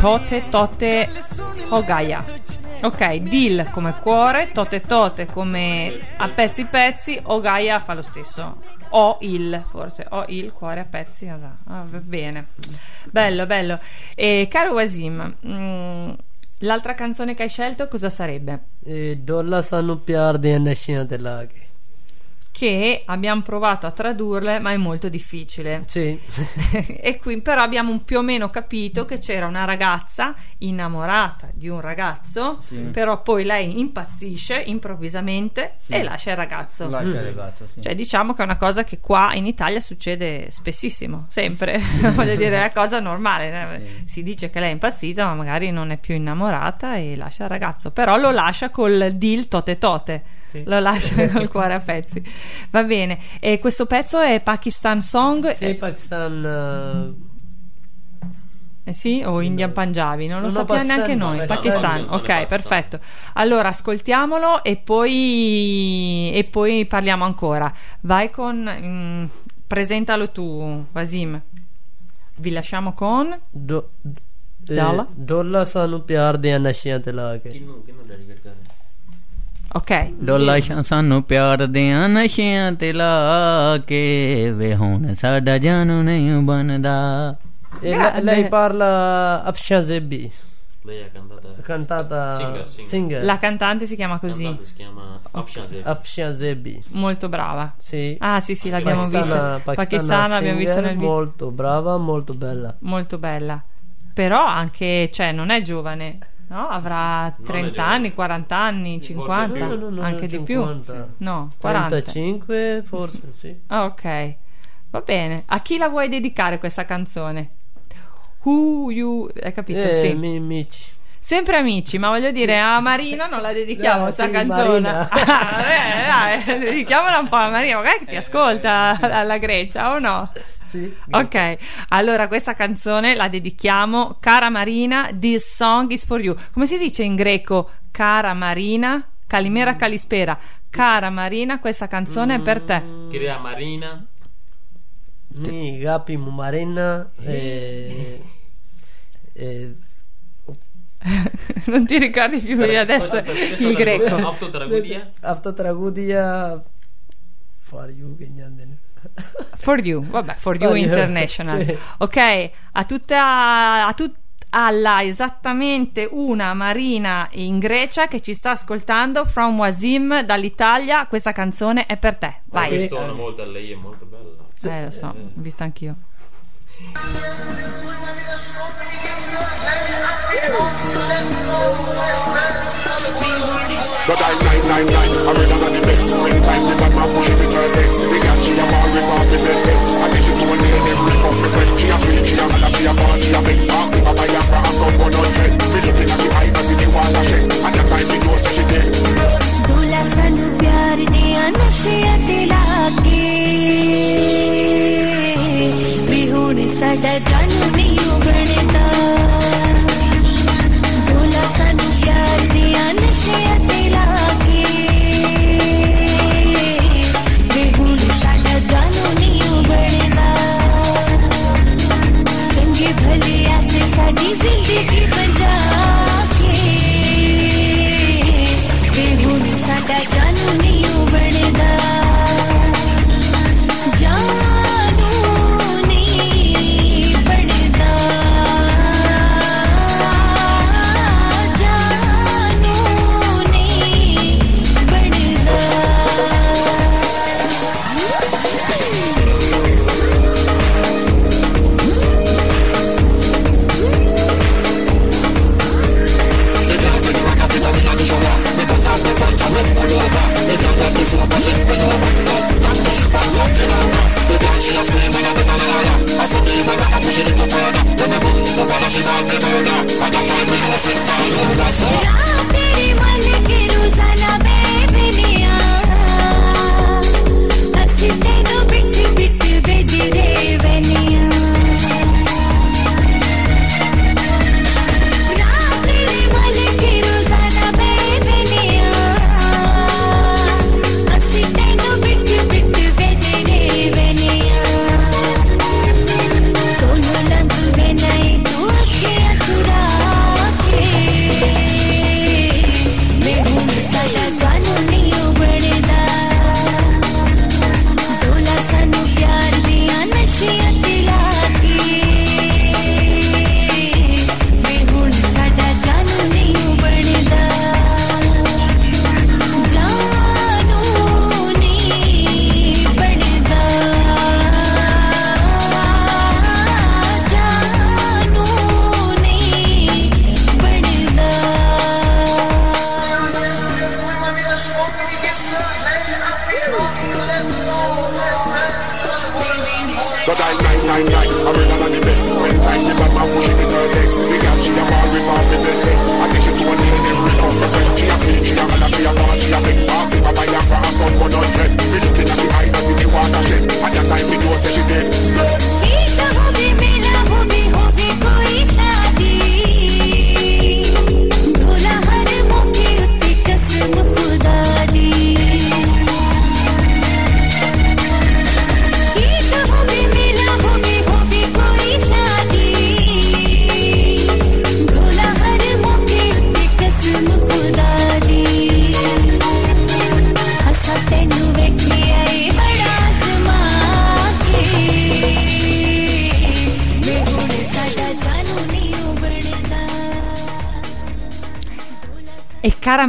Tote Tote oh, Hogaya. Ok, Dil come cuore, Tote Tote come a pezzi pezzi, oh, Hogaya fa lo stesso. O il, forse, o il cuore a pezzi, ah, Va ah, bene. Bello, bello. E, caro Wasim, mh, l'altra canzone che hai scelto cosa sarebbe? Eh, Dolla Sanno Piar di Nascina dell'Aghi. Che abbiamo provato a tradurle, ma è molto difficile. Sì. e qui però abbiamo più o meno capito che c'era una ragazza innamorata di un ragazzo, Sì. però poi lei impazzisce improvvisamente Sì. e lascia il ragazzo. Lascia il Mm. ragazzo, sì. Cioè, diciamo che è una cosa che qua in Italia succede spessissimo, sempre. Voglio dire, è una cosa normale. eh. Si dice che lei è impazzita, ma magari non è più innamorata e lascia il ragazzo. Però lo lascia col deal tote tote pezzi. Lo lascio nel cuore a pezzi. Va bene, e questo pezzo è Pakistan Song. Sì, eh. Pakistan... Uh... Eh sì, o Indian no. Punjabi, non lo no, sappiamo neanche noi. Pakistan, ok, perfetto. Allora ascoltiamolo e poi, e poi parliamo ancora. Vai con. Mh, presentalo tu, Vasim. Vi lasciamo con. Do, eh, Dolla. Dolla sanu pyar de anashiyan tila ke. Kinnu, kinnu ਕਿਹਨੂੰ ਡੈਡੀਕੇਟ ਕਰ ਰਹੇ Ok. ਡੋਲਾ ਸ਼ਾ ਸਾਨੂੰ ਪਿਆਰ ਦਿਆਂ ਨਸ਼ਿਆਂ ਤੇ ਲਾ ਕੇ ਵੇ ਹੁਣ ਸਾਡਾ ਜਾਨੂ ਨਹੀਂ ਬਣਦਾ E la- Grande. lei parla Afsha Zebi, lei ha cantato cantata Singer, singer. singer. La cantante si chiama così. cantante si chiama Afshan Zebi. Afsha Zebi. Molto brava. Sì. Ah, sì, sì, l'abbiamo Pakistana- vista. pakistana Pakistana, l'abbiamo visto singer, nel video. Molto brava, molto bella. Molto bella. Però anche, cioè, non è giovane. No, avrà 30 giovane. anni, 40 anni, 50, No, no, no, anche di 50. più. No, 40. 35 forse, sì. Ah, ok. Va bene. A chi la vuoi dedicare questa canzone? Who you... Hai capito? Eh, sì. mi- amici. Sempre amici, ma voglio dire, a Marina non la dedichiamo No, questa sì, canzone. Ah, bene, dai, dedichiamola un po' a Marina, magari che ti ascolta alla Grecia o no? Sì. Ok, allora questa canzone la dedichiamo, cara Marina, this song is for you. Come si dice in greco? Cara Marina, Calimera Calispera. Cara Marina, questa canzone è per te. Chiria Marina Ni Gapi Marina e, e non ti ricordi più di adesso il greco. Autotragodia? Autotragodia for you che niente. For you, vabbè, for you international. sì. Ok, a tutta a tut- alla esattamente una Marina in Grecia che ci sta ascoltando from Wasim dall'Italia, questa canzone è per te. Vai. Vai. Suona molto a lei, è molto bella. Eh, lo so, l'ho vista anch'io. So guys, guys, guys, guys, I'm ready on the best. Time the bad push it with her legs. She a man rip off bed. I get you to a nail, they rip off the bed. She a sweet, she a man, she a man, she a big dog. Sip a Viagra and come 100. Me looking at the eye, I see the water shed. And that time the nose she dead. दूल्हा सानू प्यार दिया नशिया दिला के बिहुने साडा जानू नहीं उगणे ता ਦੀਆਂ I got time find me off in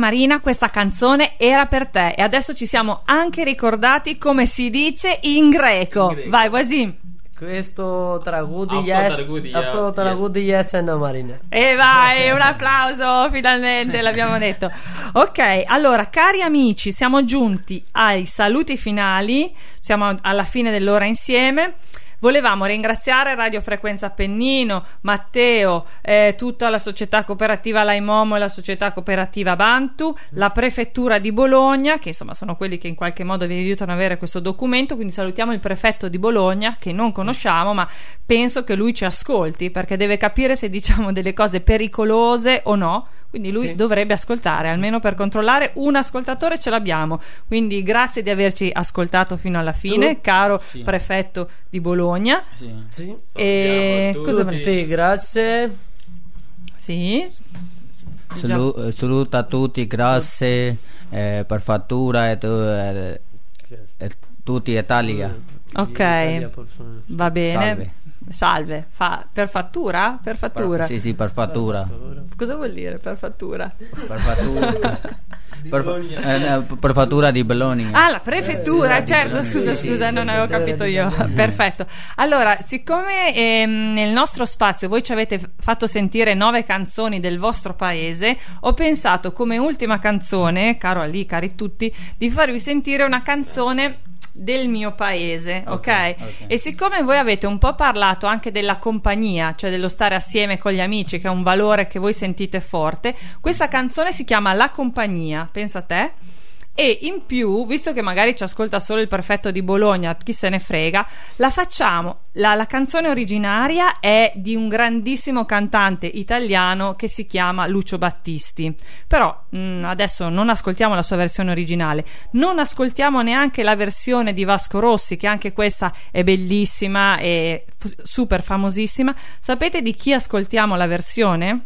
Marina, questa canzone era per te e adesso ci siamo anche ricordati come si dice in greco. In greco. Vai Wasim. Questo tragudi yes, questo tragudi yes eh. Anna Marina. E vai, un applauso, finalmente l'abbiamo detto. Ok, allora cari amici, siamo giunti ai saluti finali, siamo alla fine dell'ora insieme. Volevamo ringraziare Radio Frequenza Appennino, Matteo, eh, tutta la società cooperativa Laimomo e la società cooperativa Bantu, la prefettura di Bologna, che insomma sono quelli che in qualche modo vi aiutano ad avere questo documento. Quindi salutiamo il prefetto di Bologna, che non conosciamo, ma penso che lui ci ascolti perché deve capire se diciamo delle cose pericolose o no. Quindi lui Sì. dovrebbe ascoltare, almeno per controllare un ascoltatore ce l'abbiamo. Quindi grazie di averci ascoltato fino alla fine, Tu- caro Sì. prefetto di Bologna. Sì. Sì. E cosa tutti. Grazie. Sì. Salu- saluto a tutti, grazie eh, per fattura e, tu- eh, e tutti Italia. Ok. Italia. Va bene. Salve. Salve. Fa- per fattura? Per fattura. Per- sì, sì, per fattura. Cosa vuol dire per fattura? Per fattura. per, eh, eh, per fattura di Bologna. Ah, la prefettura, Eh, certo, scusa, sì, scusa, sì. non avevo capito io. Perfetto. Allora, siccome ehm, nel nostro spazio voi ci avete fatto sentire nove canzoni del vostro paese, ho pensato come ultima canzone, caro Ali, cari tutti, di farvi sentire una canzone del mio paese, ok? Ok, ok. E siccome voi avete un po' parlato anche della compagnia, cioè dello stare assieme con gli amici, che è un valore che voi sentite forte, questa canzone si chiama La compagnia, pensa a te. E in più, visto che magari ci ascolta solo il prefetto di Bologna, chi se ne frega, la facciamo. La, la canzone originaria è di un grandissimo cantante italiano che si chiama Lucio Battisti. Però mh, adesso non ascoltiamo la sua versione originale, non ascoltiamo neanche la versione di Vasco Rossi, che anche questa è bellissima e f- super famosissima. Sapete di chi ascoltiamo la versione?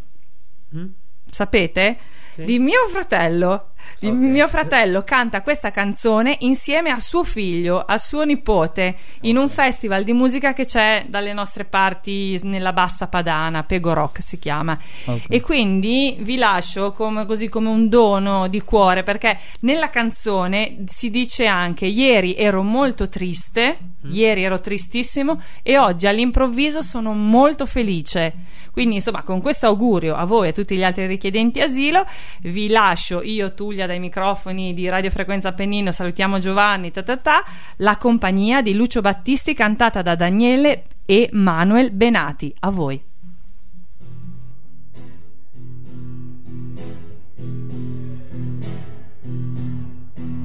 Sapete? Di mio fratello. Di mio fratello canta questa canzone insieme a suo figlio, a suo nipote, in un festival di musica che c'è dalle nostre parti nella bassa padana, Pego Rock si chiama. Ok. E quindi vi lascio come, così come un dono di cuore, perché nella canzone si dice anche: Ieri ero molto triste, ieri ero tristissimo, e oggi all'improvviso sono molto felice. Quindi, insomma, con questo augurio a voi e a tutti gli altri richiedenti asilo, vi lascio io, Tullia, dai microfoni di Radio Frequenza Appennino. Salutiamo Giovanni, ta ta ta, la compagnia di Lucio Battisti, cantata da Daniele e Manuel Benati. A voi.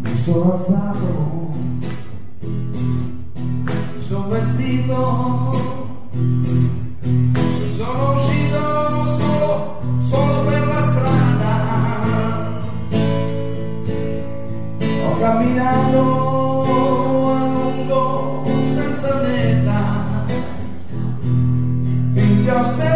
Mi sono alzato, mi sono vestito, sono uscito solo, solo per Ho camminato a lungo senza meta, finché ho sentito